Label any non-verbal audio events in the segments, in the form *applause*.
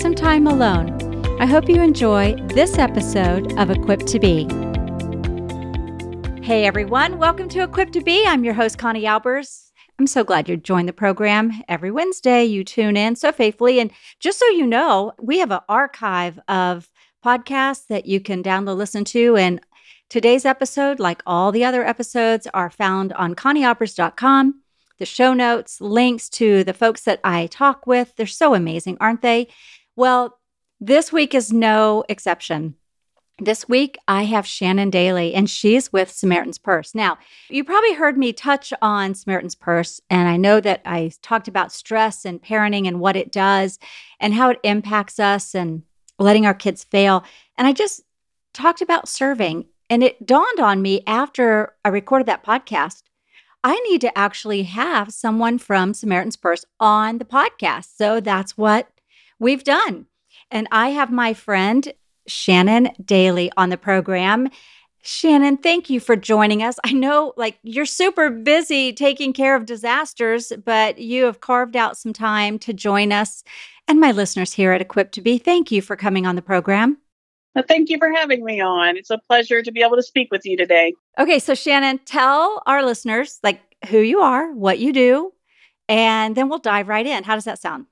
some time alone, I hope you enjoy this episode of Equipped to Be. Hey everyone, welcome to Equipped to Be. I'm your host, Connie Albers. I'm so glad you joined the program. Every Wednesday, you tune in so faithfully. And just so you know, we have an archive of podcasts that you can download, listen to. And today's episode, like all the other episodes, are found on conniealbers.com. The show notes, links to the folks that I talk with, they're so amazing, aren't they? Well, this week is no exception. This week, I have Shannon Daly, and she's with Samaritan's Purse. Now, you probably heard me touch on Samaritan's Purse, and I know that I talked about stress and parenting and what it does and how it impacts us and letting our kids fail. And I just talked about serving, and it dawned on me after I recorded that podcast. I need to actually have someone from Samaritan's Purse on the podcast. So that's what we've done. And I have my friend Shannon Daly on the program. Shannon, thank you for joining us. I know like you're super busy taking care of disasters, but you have carved out some time to join us and my listeners here at Equipped to Be. Thank you for coming on the program. Well, thank you for having me on. It's a pleasure to be able to speak with you today. Okay, so Shannon, tell our listeners like who you are, what you do, and then we'll dive right in. How does that sound?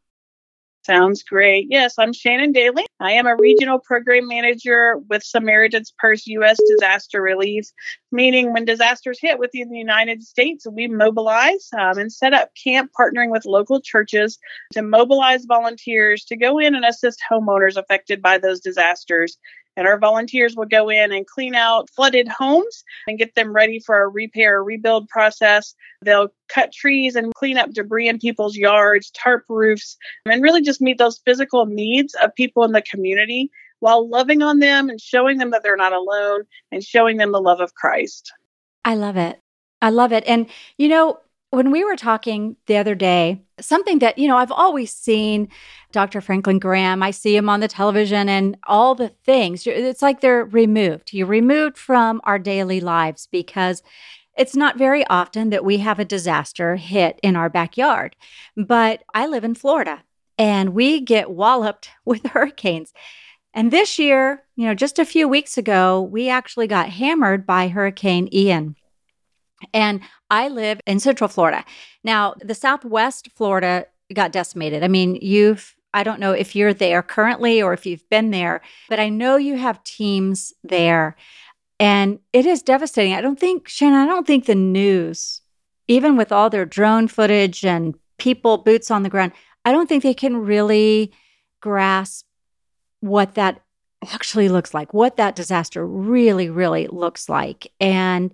Sounds great. Yes, I'm Shannon Daly. I am a regional program manager with Samaritan's Purse U.S. Disaster Relief, meaning when disasters hit within the United States, we mobilize um, and set up camp partnering with local churches to mobilize volunteers to go in and assist homeowners affected by those disasters and our volunteers will go in and clean out flooded homes and get them ready for a repair or rebuild process. They'll cut trees and clean up debris in people's yards, tarp roofs, and really just meet those physical needs of people in the community while loving on them and showing them that they're not alone and showing them the love of Christ. I love it. I love it. And, you know, when we were talking the other day, something that, you know, I've always seen Dr. Franklin Graham, I see him on the television and all the things. It's like they're removed. You're removed from our daily lives because it's not very often that we have a disaster hit in our backyard. But I live in Florida and we get walloped *laughs* with hurricanes. And this year, you know, just a few weeks ago, we actually got hammered by Hurricane Ian. And I live in Central Florida. Now, the Southwest Florida got decimated. I mean, you've, I don't know if you're there currently or if you've been there, but I know you have teams there. And it is devastating. I don't think, Shannon, I don't think the news, even with all their drone footage and people, boots on the ground, I don't think they can really grasp what that actually looks like, what that disaster really, really looks like. And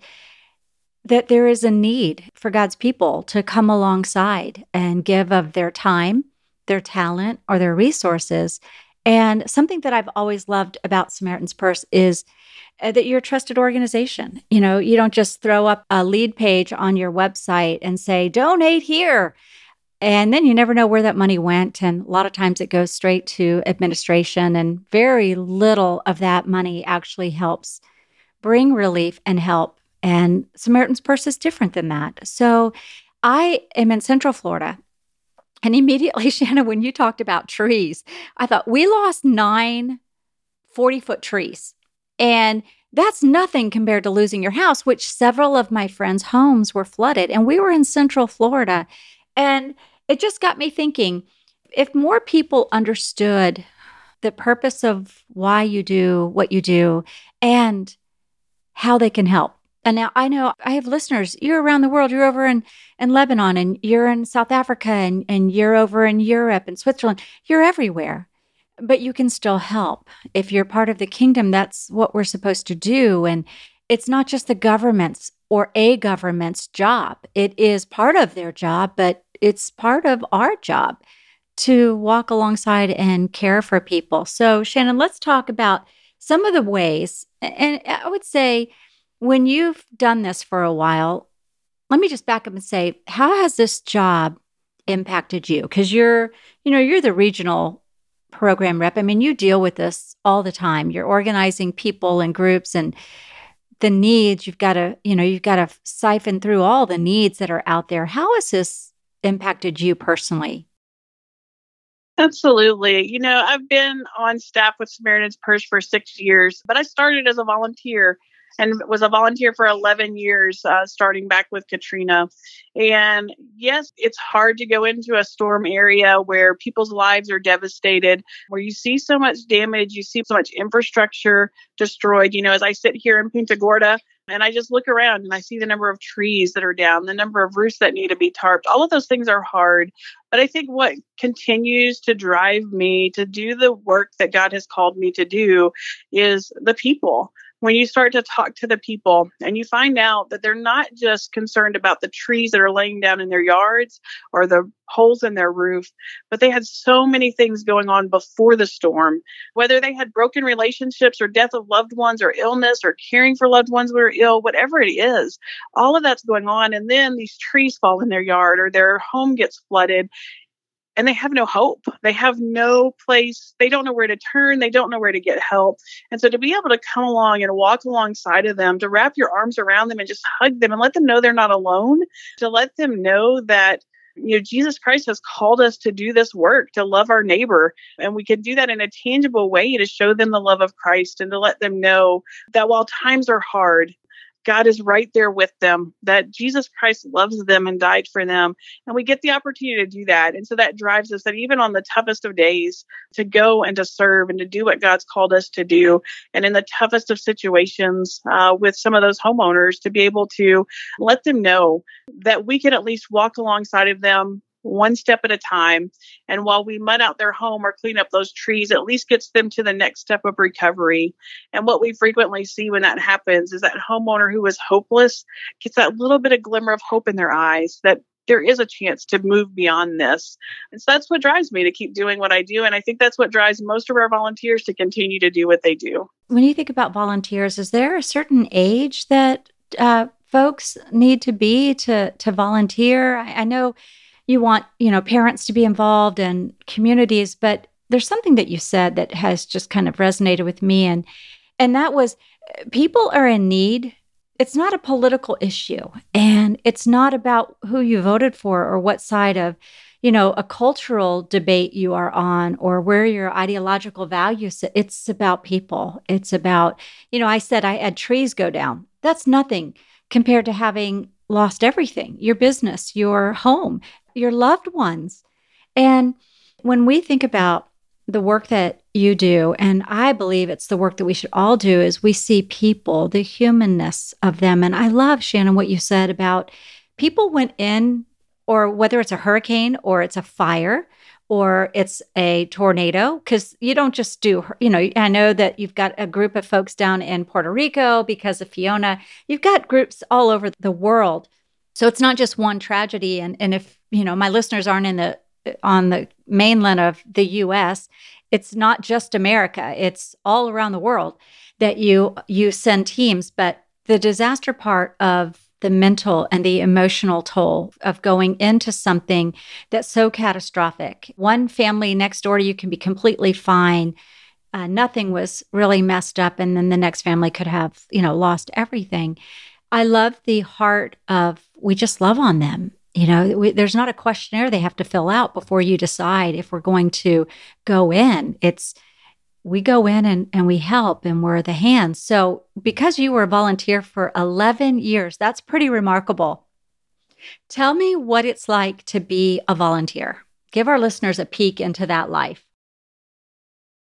that there is a need for God's people to come alongside and give of their time, their talent, or their resources. And something that I've always loved about Samaritan's Purse is uh, that you're a trusted organization. You know, you don't just throw up a lead page on your website and say, donate here. And then you never know where that money went. And a lot of times it goes straight to administration, and very little of that money actually helps bring relief and help and Samaritan's Purse is different than that. So I am in Central Florida. And immediately, *laughs* Shannon, when you talked about trees, I thought we lost nine 40 foot trees. And that's nothing compared to losing your house, which several of my friends' homes were flooded. And we were in Central Florida. And it just got me thinking if more people understood the purpose of why you do what you do and how they can help, and now I know I have listeners. You're around the world. You're over in, in Lebanon and you're in South Africa and, and you're over in Europe and Switzerland. You're everywhere. But you can still help. If you're part of the kingdom, that's what we're supposed to do. And it's not just the government's or a government's job. It is part of their job, but it's part of our job to walk alongside and care for people. So, Shannon, let's talk about some of the ways. And I would say, when you've done this for a while, let me just back up and say, how has this job impacted you? Because you're, you know, you're the regional program rep. I mean, you deal with this all the time. You're organizing people and groups and the needs. You've got to, you know, you've got to siphon through all the needs that are out there. How has this impacted you personally? Absolutely. You know, I've been on staff with Samaritan's Purse for six years, but I started as a volunteer and was a volunteer for 11 years, uh, starting back with Katrina. And yes, it's hard to go into a storm area where people's lives are devastated, where you see so much damage, you see so much infrastructure destroyed. You know, as I sit here in Punta Gorda, and I just look around and I see the number of trees that are down, the number of roofs that need to be tarped. All of those things are hard. But I think what continues to drive me to do the work that God has called me to do is the people when you start to talk to the people and you find out that they're not just concerned about the trees that are laying down in their yards or the holes in their roof, but they had so many things going on before the storm, whether they had broken relationships or death of loved ones or illness or caring for loved ones who are ill, whatever it is, all of that's going on. And then these trees fall in their yard or their home gets flooded and they have no hope. They have no place. They don't know where to turn. They don't know where to get help. And so to be able to come along and walk alongside of them, to wrap your arms around them and just hug them and let them know they're not alone, to let them know that you know Jesus Christ has called us to do this work to love our neighbor and we can do that in a tangible way to show them the love of Christ and to let them know that while times are hard God is right there with them, that Jesus Christ loves them and died for them. And we get the opportunity to do that. And so that drives us that even on the toughest of days, to go and to serve and to do what God's called us to do. And in the toughest of situations uh, with some of those homeowners, to be able to let them know that we can at least walk alongside of them one step at a time. And while we mud out their home or clean up those trees, at least gets them to the next step of recovery. And what we frequently see when that happens is that homeowner who is hopeless gets that little bit of glimmer of hope in their eyes that there is a chance to move beyond this. And so that's what drives me to keep doing what I do. And I think that's what drives most of our volunteers to continue to do what they do. When you think about volunteers, is there a certain age that uh, folks need to be to to volunteer? I, I know you want, you know, parents to be involved and communities, but there's something that you said that has just kind of resonated with me and and that was people are in need. It's not a political issue and it's not about who you voted for or what side of you know a cultural debate you are on or where your ideological values sit. it's about people it's about you know i said i had trees go down that's nothing compared to having lost everything your business, your home, your loved ones. And when we think about the work that you do, and I believe it's the work that we should all do, is we see people, the humanness of them. And I love, Shannon, what you said about people went in, or whether it's a hurricane or it's a fire or it's a tornado because you don't just do you know i know that you've got a group of folks down in puerto rico because of fiona. You've got groups all over the world. So it's not just one tragedy. And and if you know my listeners aren't in the on the mainland of the us it's not just america. It's all around the world that you you send teams. But the disaster part of the mental and the emotional toll of going into something that's so catastrophic. One family next door you can be completely fine. Uh, nothing was really messed up, and then the next family could have, you know, lost everything. I love the heart of we just love on them. You know, we, there's not a questionnaire they have to fill out before you decide if we're going to go in. It's we go in and, and we help and we're the hands. So, because you were a volunteer for 11 years, that's pretty remarkable. Tell me what it's like to be a volunteer. Give our listeners a peek into that life.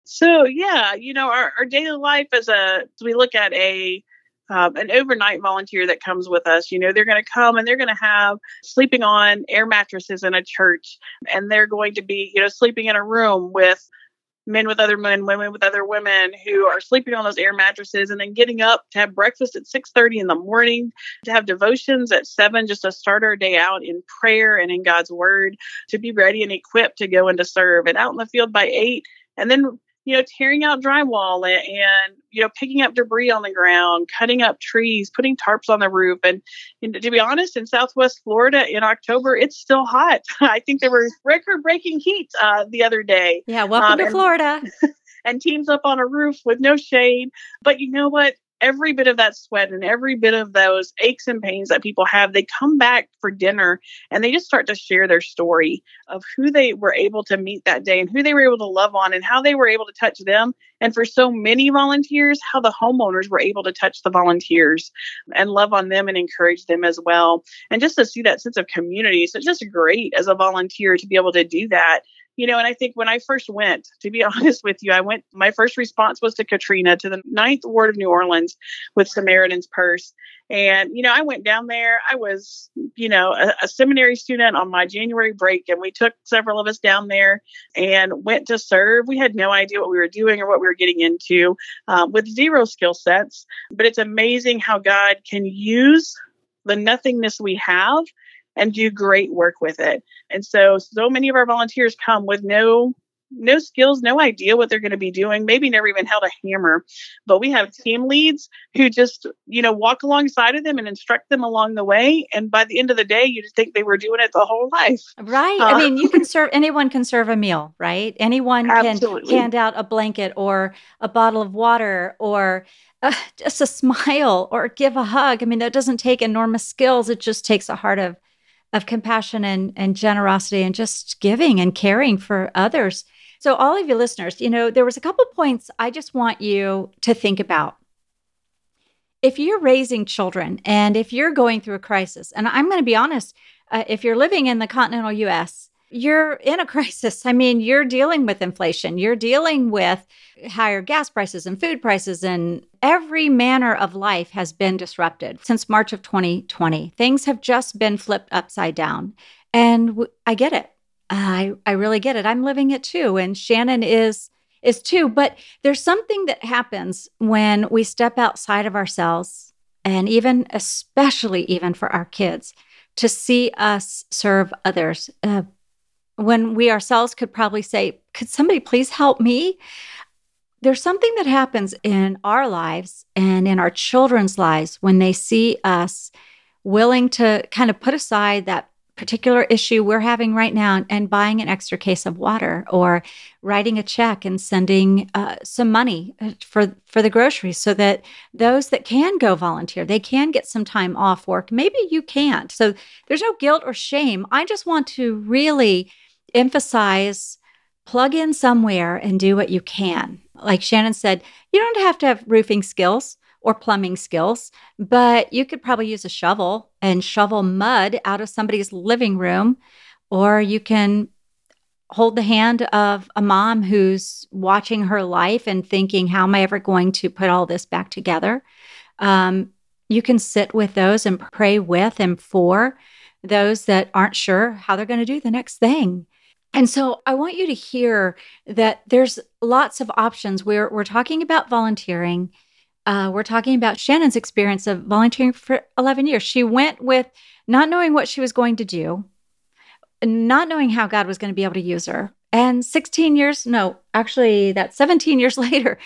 So, yeah, you know, our, our daily life as a, we look at a, um, an overnight volunteer that comes with us. You know, they're going to come and they're going to have sleeping on air mattresses in a church, and they're going to be, you know, sleeping in a room with men with other men, women with other women who are sleeping on those air mattresses and then getting up to have breakfast at 6:30 in the morning, to have devotions at 7 just to start our day out in prayer and in God's word, to be ready and equipped to go and to serve. And out in the field by 8 and then you know, tearing out drywall and, and, you know, picking up debris on the ground, cutting up trees, putting tarps on the roof. And, and to be honest, in Southwest Florida in October, it's still hot. *laughs* I think there were record breaking heat uh, the other day. Yeah, welcome um, to and, Florida. *laughs* and teams up on a roof with no shade. But you know what? Every bit of that sweat and every bit of those aches and pains that people have, they come back for dinner and they just start to share their story of who they were able to meet that day and who they were able to love on and how they were able to touch them. And for so many volunteers, how the homeowners were able to touch the volunteers and love on them and encourage them as well. And just to see that sense of community. So it's just great as a volunteer to be able to do that you know, and I think when I first went, to be *laughs* honest with you, I went, my first response was to Katrina, to the ninth ward of New Orleans with Samaritan's Purse. And, you know, I went down there. I was, you know, a, a seminary student on my January break, and we took several of us down there and went to serve. We had no idea what we were doing or what we were getting into um, with zero skill sets. But it's amazing how God can use the nothingness we have and do great work with it. And so, so many of our volunteers come with no no skills, no idea what they're going to be doing, maybe never even held a hammer. But we have team leads who just, you know, walk alongside of them and instruct them along the way. And by the end of the day, you just think they were doing it the whole life. Right. Uh, I mean, you can *laughs* serve, anyone can serve a meal, right? Anyone absolutely. can hand out a blanket or a bottle of water or uh, just a *laughs* smile or give a hug. I mean, that doesn't take enormous skills. It just takes a heart of of compassion and, and generosity and just giving and caring for others. So, all of you listeners, you know, there was a couple points I just want you to think about. If you're raising children and if you're going through a crisis, and I'm going to be honest, uh, if you're living in the continental US, you're in a crisis. I mean, you're dealing with inflation, you're dealing with higher gas prices and food prices, and every manner of life has been disrupted since March of 2020. Things have just been flipped upside down. And w- I get it. I, I really get it. I'm living it too. And Shannon is is too. But there's something that happens when we step outside of ourselves and even especially even for our kids to see us serve others. Uh, when we ourselves could probably say, Could somebody please help me? There's something that happens in our lives and in our children's lives when they see us willing to kind of put aside that particular issue we're having right now and buying an extra case of water or writing a check and sending uh, some money uh, for for the groceries so that those that can go volunteer they can get some time off work. Maybe you can't. So there's no guilt or shame. I just want to really emphasize plug in somewhere and do what you can. Like Shannon said, you don't have to have roofing skills or plumbing skills, but you could probably use a shovel and shovel mud out of somebody's living room, or you can hold the hand of a mom who's watching her life and thinking, How am I ever going to put all this back together? Um, you can sit with those and pray with and for those that aren't sure how they're going to do the next thing. And so I want you to hear that there's lots of options. We're, we're talking about volunteering. Uh, we're talking about Shannon's experience of volunteering for 11 years. She went with not knowing what she was going to do, not knowing how God was going to be able to use her. And 16 years, no, actually, that's 17 *laughs* years later,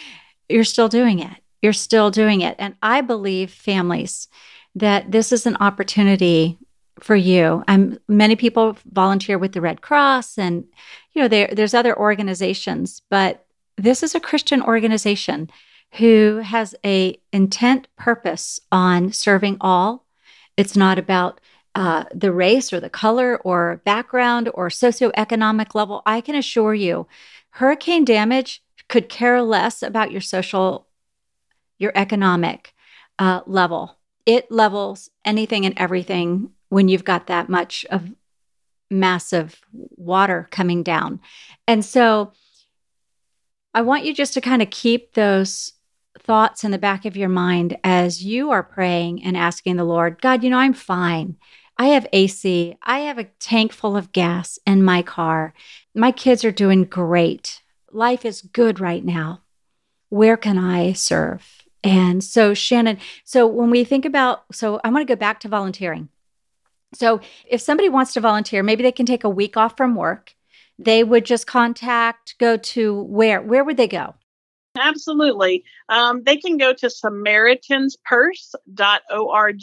you're still doing it. You're still doing it. And I believe, families, that this is an opportunity for you. I'm many people volunteer with the Red Cross and you know there there's other organizations, but this is a Christian organization who has a intent purpose on serving all. It's not about uh, the race or the color or background or socioeconomic level. I can assure you, hurricane damage could care less about your social, your economic uh, level. It levels anything and everything when you've got that much of massive water coming down. And so I want you just to kind of keep those thoughts in the back of your mind as you are praying and asking the Lord, God, you know, I'm fine. I have AC. I have a tank full of gas in my car. My kids are doing great. life is good right now. Where can I serve? And so, Shannon, so when we think about, so I want to go back to volunteering. So, if somebody wants to volunteer, maybe they can take a week off from work. They would just contact, go to where? Where would they go? Absolutely. Um, they can go to SamaritansPurse.org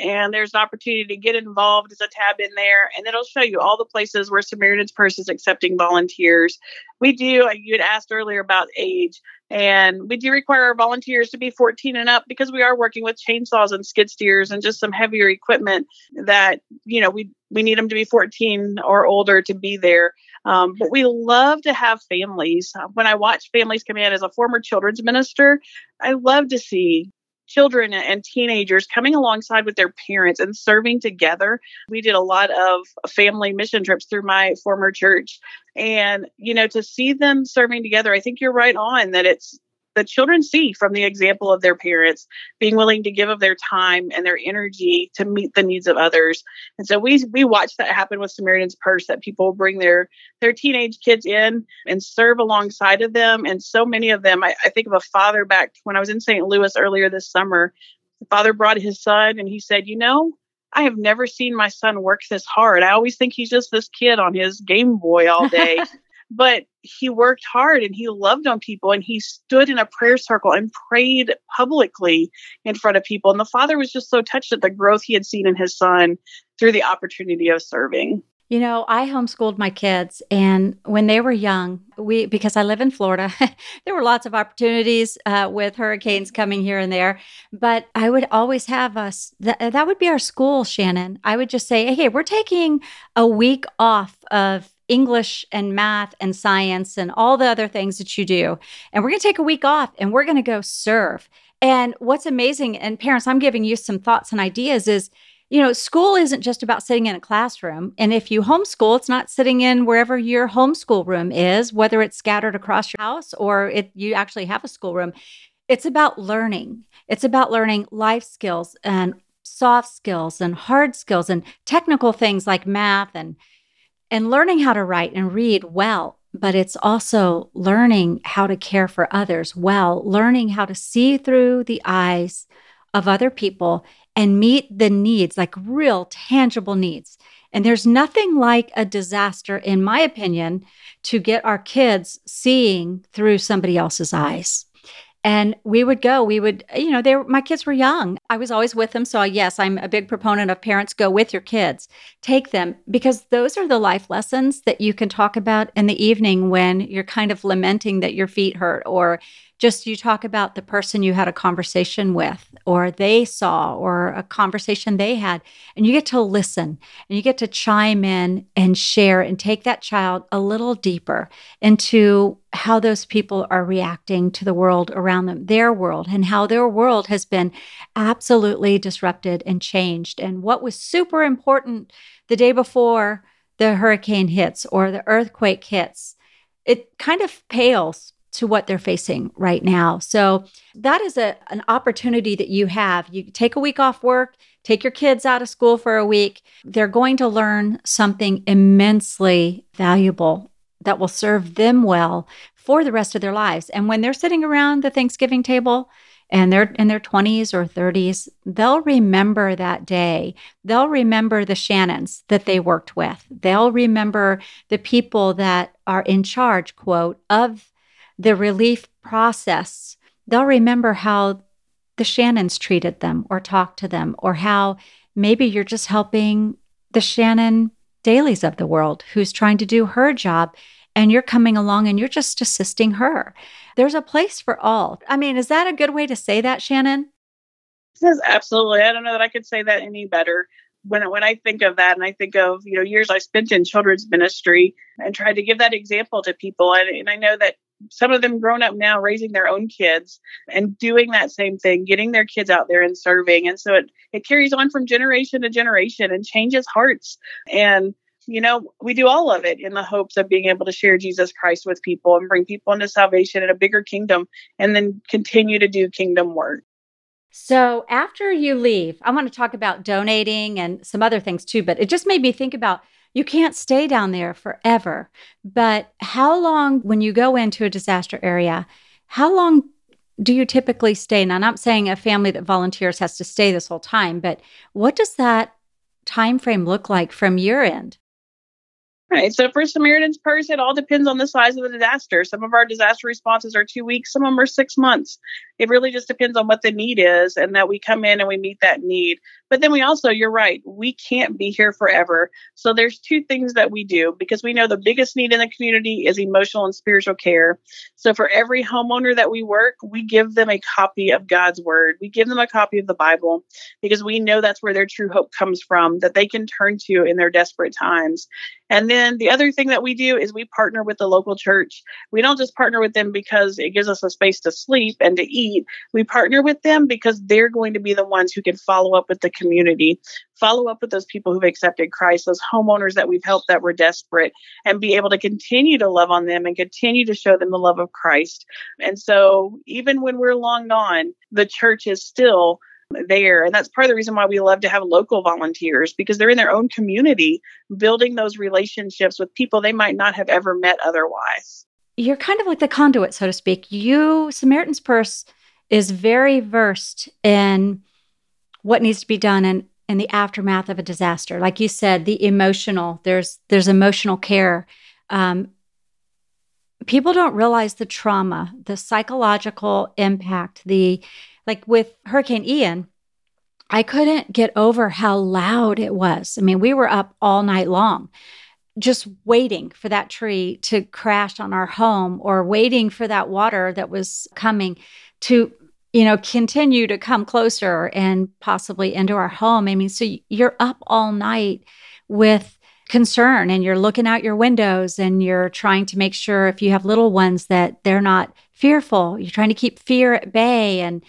and there's an opportunity to get involved. There's a tab in there and it'll show you all the places where Samaritan's Purse is accepting volunteers. We do, uh, you had asked earlier about age, and we do require our volunteers to be 14 and up because we are working with chainsaws and skid steers and just some heavier equipment that, you know, we, we need them to be 14 or older to be there. Um, but we love to have families. When I watch families come in as a former children's minister, I love to see children and teenagers coming alongside with their parents and serving together. We did a lot of family mission trips through my former church. And, you know, to see them serving together, I think you're right on that it's the children see from the example of their parents being willing to give of their time and their energy to meet the needs of others. And so we we watch that happen with Samaritan's Purse that people bring their their teenage kids in and serve alongside of them. And so many of them, I, I think of a father back when I was in St. Louis earlier this summer. The father brought his son and he said, you know, I have never seen my son work this hard. I always think he's just this kid on his Game Boy all day. *laughs* but he worked hard and he loved on people and he stood in a prayer circle and prayed publicly in front of people. And the father was just so touched at the growth he had seen in his son through the opportunity of serving. You know, I homeschooled my kids, and when they were young, we because I live in Florida, *laughs* there were lots of opportunities uh, with hurricanes coming here and there. But I would always have us that that would be our school, Shannon. I would just say, "Hey, we're taking a week off of English and math and science and all the other things that you do. And we're going to take a week off and we're going to go serve. And what's amazing, and parents, I'm giving you some thoughts and ideas is, you know, school isn't just about sitting in a classroom. And if you homeschool, it's not sitting in wherever your homeschool room is, whether it's scattered across your house or it, you actually have a schoolroom. It's about learning. It's about learning life skills and soft skills and hard skills and technical things like math and and learning how to write and read well, but it's also learning how to care for others well, learning how to see through the eyes of other people and meet the needs, like real tangible needs. And there's nothing like a disaster, in my opinion, to get our kids seeing through somebody else's eyes. And we would go we would you know they were, my kids were young. I was always with them so yes i'm a big proponent of parents go with your kids. Take them because those are the life lessons that you can talk about in the evening when you're kind of lamenting that your feet hurt or just you talk about the person you had a conversation with or they saw or a conversation they had and you get to listen and you get to chime in and share and take that child a little deeper into how those people are reacting to the world around them their world and how their world has been absolutely disrupted and changed. And what was super important the day before the hurricane hits or the earthquake hits it kind of pales to what they're facing right now. So that is a an opportunity that you have. You take a week off work, take your kids out of school for a week. They're going to learn something immensely valuable that will serve them well for the rest of their lives. And when they're sitting around the Thanksgiving table and they're in their 20s or 30s, they'll remember that day. They'll remember the Shannons that they worked with. They'll remember the people that are in charge, quote, of the relief process, they'll remember how the Shannons treated them or talked to them, or how maybe you're just helping the Shannon Dalys of the world who's trying to do her job and you're coming along and you're just assisting her. There's a place for all. I mean, is that a good way to say that, Shannon? Yes, absolutely. I don't know that I could say that any better. When when I think of that, and I think of you know years I spent in children's ministry and tried to give that example to people, and, and I know that some of them grown up now raising their own kids and doing that same thing getting their kids out there and serving. And so it it carries on from generation to generation and changes hearts. And you know we do all of it in the hopes of being able to share jesus christ with people and bring people into salvation in a bigger kingdom and then continue to do kingdom work. So after you leave i want to talk about donating and some other things too but it just made me think about you can't stay down there forever. But how long, when you go into a disaster area, how long do you typically stay? Now, I'm not saying a family that volunteers has to stay this whole time, but what does that time frame look like from your end? Right. So for Samaritan's Purse, it all depends on the size of the disaster. Some of our disaster responses are two weeks, some of them are six months. It really just depends on what the need is and that we come in and we meet that need. But then we also, you're right, we can't be here forever. So there's two things that we do because we know the biggest need in the community is emotional and spiritual care. So for every homeowner that we work, we give them a copy of God's word. We give them a copy of the Bible because we know that's where their true hope comes from that they can turn to in their desperate times. And then the other thing that we do is we partner with the local church. We don't just partner with them because it gives us a space to sleep and to eat. We partner with them because they're going to be the ones who can follow up with the community, follow up with those people who've accepted Christ, those homeowners that we've helped that were desperate, and be able to continue to love on them and continue to show them the love of Christ. And so, even when we're long gone, the church is still there. And that's part of the reason why we love to have local volunteers because they're in their own community building those relationships with people they might not have ever met otherwise. You're kind of like the conduit, so to speak. You, Samaritan's Purse, is very versed in what needs to be done in, in the aftermath of a disaster. Like you said, the emotional, there's there's emotional care. Um, people don't realize the trauma, the psychological impact, the like with Hurricane Ian, I couldn't get over how loud it was. I mean, we were up all night long just waiting for that tree to crash on our home or waiting for that water that was coming to you know continue to come closer and possibly into our home. I mean so you're up all night with concern and you're looking out your windows and you're trying to make sure if you have little ones that they're not fearful. You're trying to keep fear at bay and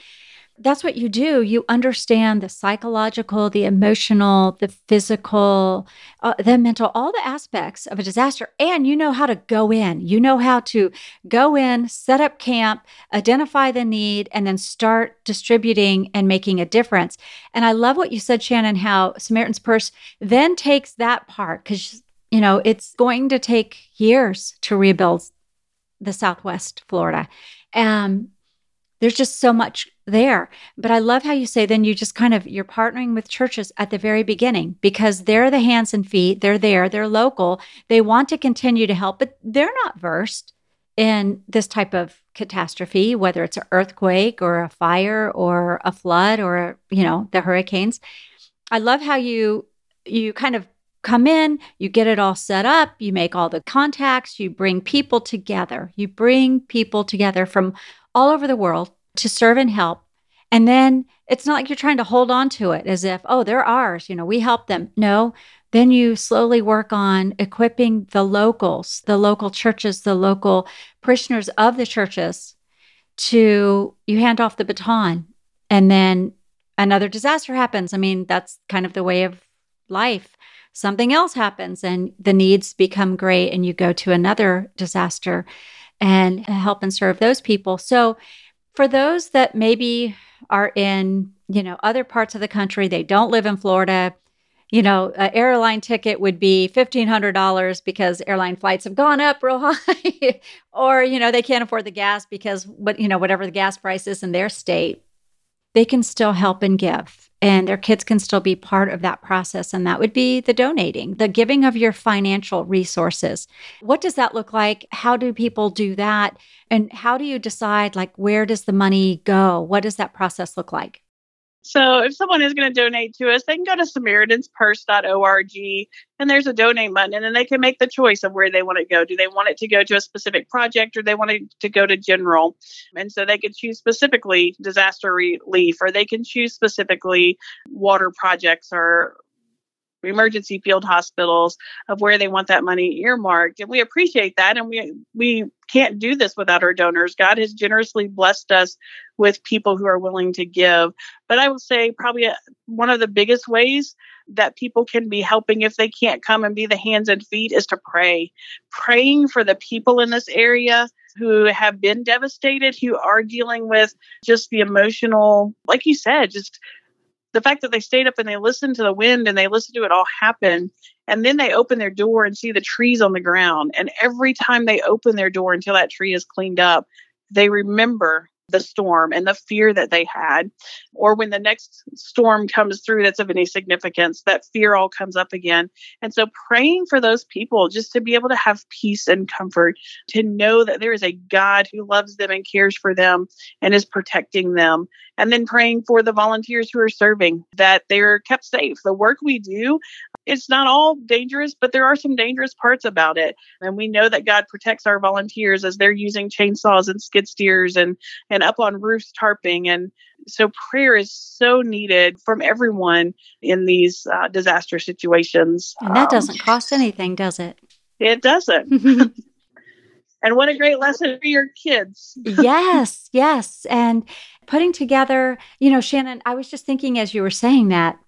that's what you do. You understand the psychological, the emotional, the physical, uh, the mental, all the aspects of a disaster. And you know how to go in. You know how to go in, set up camp, identify the need, and then start distributing and making a difference. And I love what you said, Shannon, how Samaritan's Purse then takes that part because, you know, it's going to take years to rebuild the Southwest Florida. Um, there's just so much there. But I love how you say then you just kind of you're partnering with churches at the very beginning because they're the hands and feet, they're there, they're local, they want to continue to help, but they're not versed in this type of catastrophe, whether it's an earthquake or a fire or a flood or you know, the hurricanes. I love how you you kind of come in, you get it all set up, you make all the contacts, you bring people together. You bring people together from all over the world to serve and help. And then it's not like you're trying to hold on to it as if, oh, they're ours, you know, we help them. No, then you slowly work on equipping the locals, the local churches, the local parishioners of the churches to you hand off the baton and then another disaster happens. I mean, that's kind of the way of life. Something else happens and the needs become great and you go to another disaster and help and serve those people. So, for those that maybe are in, you know, other parts of the country, they don't live in Florida, you know, an airline ticket would be $1,500 because airline flights have gone up real *laughs* high. or, you know, they can't afford the gas because what, you know, whatever the gas price is in their state, they can still help and give and their kids can still be part of that process. And that would be the donating, the giving of your financial resources. What does that look like? How do people do that? And how do you decide, like, where does the money go? What does that process look like? So if someone is going to donate to us, they can go to SamaritansPurse.org and there's a donate button and then they can make the choice of where they want to go. Do they want it to go to a specific project or they want it to go to general? And so they could choose specifically disaster relief or they can choose specifically water projects or emergency field hospitals of where they want that money earmarked. And we appreciate that. And we we can't do this without our donors. God has generously blessed us with people who are willing to give. But i will say probably uh, one of the biggest ways that people can be helping if they can't come and be the hands and feet is to pray. Praying for the people in this area who have been devastated who are dealing with just the emotional like you said just the fact that they stayed up and they listened to the wind and they listened to it all happen and then they open their door and see the trees on the ground. And every time they open their door until that tree is cleaned up they remember the storm and the fear that they had. Or when the next storm comes through that's of any significance, that fear all comes up again. And so praying for those people just to be able to have peace and comfort, to know that there is a God who loves them and cares for them and is protecting them. And then praying for the volunteers who are serving that they're kept safe. The work we do, it's not all dangerous, but there are some dangerous parts about it. And we know that God protects our volunteers as they're using chainsaws and skid steers and, and up on roofs tarping. And so prayer is so needed from everyone in these uh, disaster situations. And that um, doesn't cost anything, does it? It doesn't. *laughs* and what a great lesson for your kids. yes, yes. And putting together, you know, Shannon, I was just thinking as you were saying that,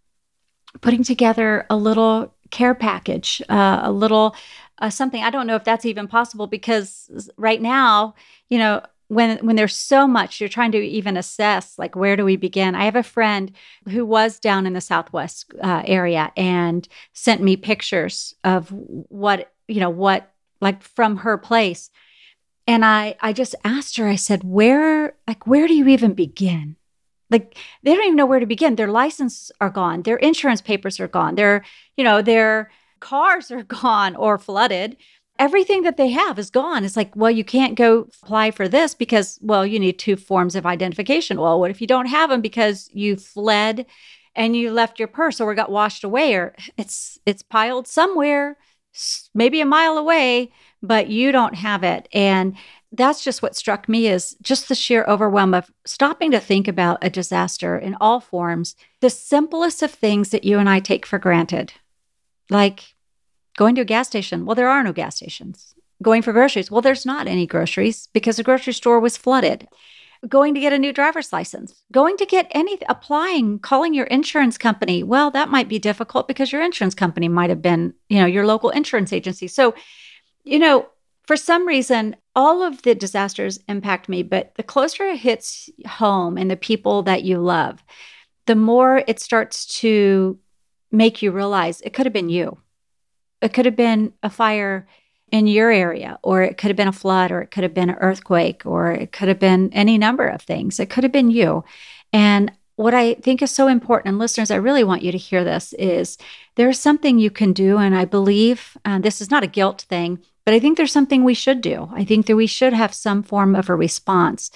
putting together a little care package, uh, a little uh, something. I don't know if that's even possible because right now, you know, when when there's so much you're trying to even assess like where do we begin? I have a friend who was down in the southwest uh, area and sent me pictures of what you know what like from her place. And i i just asked her i said where like where do you even begin like they don't even know where to begin. Their licenses are gone. Their insurance papers are gone. Their, you know, their cars are *laughs* gone or flooded. Everything that they have is gone. It's like, well, you can't go apply for this because, well, you need two forms of identification. Well, what if you don't have them because you fled and you left your purse or got washed away or *laughs* it's it's piled somewhere, maybe a mile away, but you don't have it. And that's just what struck me is just the sheer overwhelm of stopping to think about a disaster in all forms, the simplest of things that you and I take for granted, like going to a gas station. Well, there are no gas stations. Going for groceries. Well, there's not any groceries because the grocery store was flooded. Going to get a new driver's license, going to get any applying, calling your insurance company. Well, that might be difficult because your insurance company might have been, you know, your local insurance agency. So, you know, for some reason, all of the disasters impact me, but the closer it hits home and the people that you love, the more it starts to make you realize it could have been you. It could have been a fire in your area, or it could have been a flood, or it could have been an earthquake, or it could have been any number of things. It could have been you. And what I think is so important, and listeners, I really want you to hear this, is there's something you can do. And I believe uh, this is not a guilt thing. But I think there's something we should do. I think that we should have some form of a response.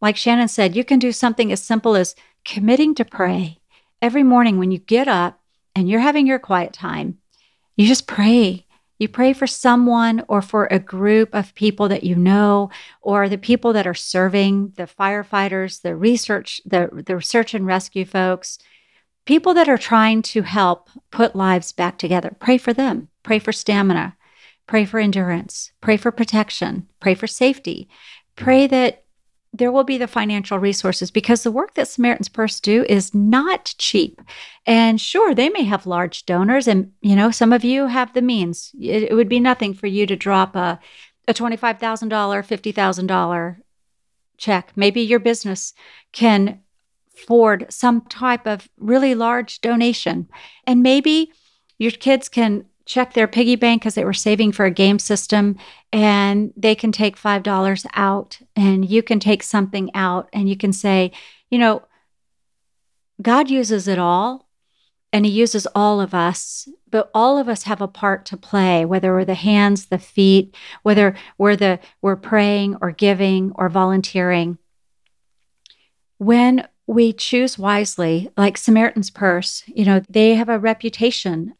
Like Shannon said, you can do something as simple as committing to pray every morning when you get up and you're having your quiet time. You just pray. You pray for someone or for a group of people that you know, or the people that are serving, the firefighters, the research, the, the research and rescue folks, people that are trying to help put lives back together. Pray for them. Pray for stamina. Pray for endurance, pray for protection, pray for safety, pray that there will be the financial resources because the work that Samaritan's Purse do is not cheap. And sure, they may have large donors, and you know, some of you have the means. It, it would be nothing for you to drop a, a $25,000, $50,000 check. Maybe your business can afford some type of really large donation. And maybe your kids can check their piggy bank because they were saving for a game system and they can take $5 out and you can take something out and you can say, you know, God uses it all and he uses all of us, but all of us have a part to play, whether we're the hands, the feet, whether we're the we're praying or giving or volunteering. When we choose wisely, like Samaritan's Purse, you know, they have a reputation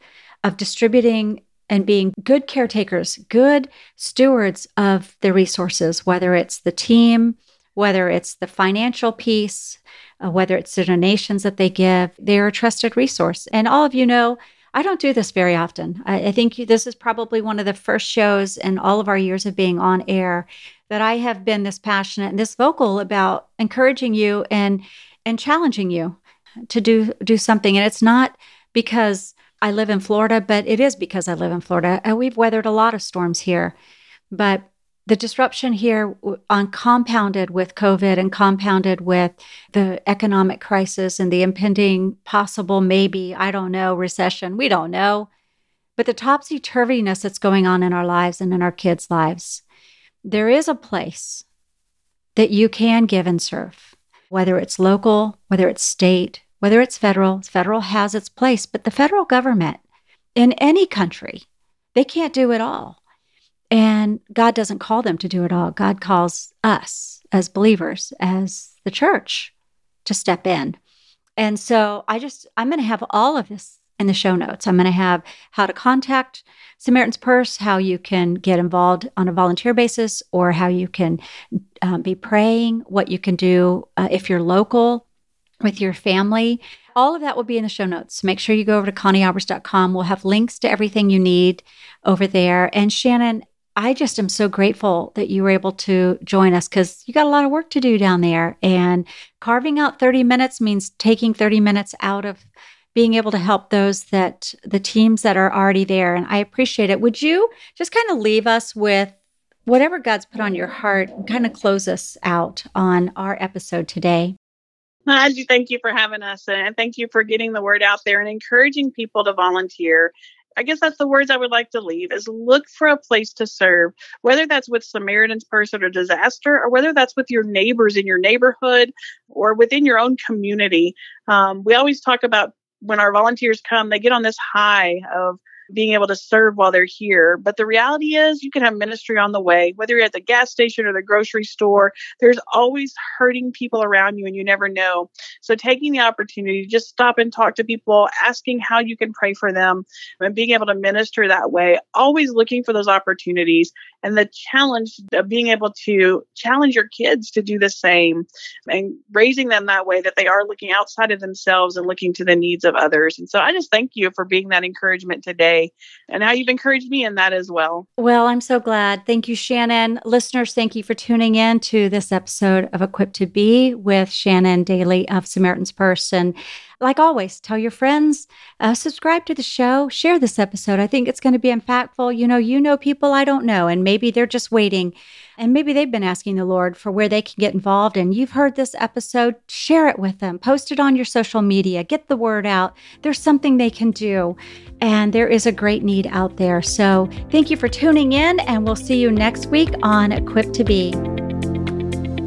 of distributing and being good caretakers, good stewards of the resources, whether it's the team, whether it's the financial piece, uh, whether it's the donations that they give. They're a trusted resource. And all of you know, I don't do this very often. I, I think this is probably one of the first shows in all of our years of being on air that I have been this passionate and this vocal about encouraging you and and challenging you to do do something. And it's not because I live in Florida, but it is because I live in Florida. And we've weathered a lot of storms here. But the disruption here on compounded with COVID and compounded with the economic crisis and the impending possible, maybe, I don't know, recession. We don't know. But the topsy turviness that's going on in our lives and in our kids' lives, there is a place that you can give and serve, whether it's local, whether it's state, whether it's federal. Federal has its place, but the federal government in any country, they can't do it all. And God doesn't call them to do it all. God calls us as believers, as the church, to step in. And so I just, I'm going to have all of this in the show notes. I'm going to have how to contact Samaritan's Purse, how you can get involved on a volunteer basis, or how you can um, be praying, what you can do uh, if you're local with your family. All of that will be in the show notes. Make sure you go over to conniealbers.com. We'll have links to everything you need over there. And Shannon, I just am so grateful that you were able to join us because you got a lot of work to do down there. And carving out 30 minutes means taking 30 minutes out of being able to help those that the teams that are already there. And I appreciate it. Would you just kind of leave us with whatever God's put on your heart and kind of close us out on our episode today? Angie, thank you for having us and thank you for getting the word out there and encouraging people to volunteer I guess that's the words I would like to leave is look for a place to serve, whether that's with Samaritan's Purse or disaster, or whether that's with your neighbors in your neighborhood or within your own community. Um, we always talk about when our volunteers come, they get on this high of being able to serve while they're here. But the reality is, you can have ministry on the way, whether you're at the gas station or the grocery store. There's always hurting people around you, and you never know. So, taking the opportunity to just stop and talk to people, asking how you can pray for them, and being able to minister that way, always looking for those opportunities and the challenge of being able to challenge your kids to do the same and raising them that way that they are looking outside of themselves and looking to the needs of others. And so, I just thank you for being that encouragement today and how you've encouraged me in that as well. Well, I'm so glad. Thank you, Shannon. Listeners, thank you for tuning in to this episode of Equipped to Be with Shannon Daly of Samaritan's Purse. And like always, tell your friends, uh, subscribe to the show, share this episode. I think it's going to be impactful. You know, you know people I don't know, and maybe they're just waiting, and maybe they've been asking the Lord for where they can get involved. And you've heard this episode, share it with them, post it on your social media, get the word out. There's something they can do, and there is a great need out there. So thank you for tuning in, and we'll see you next week on Equipped to Be.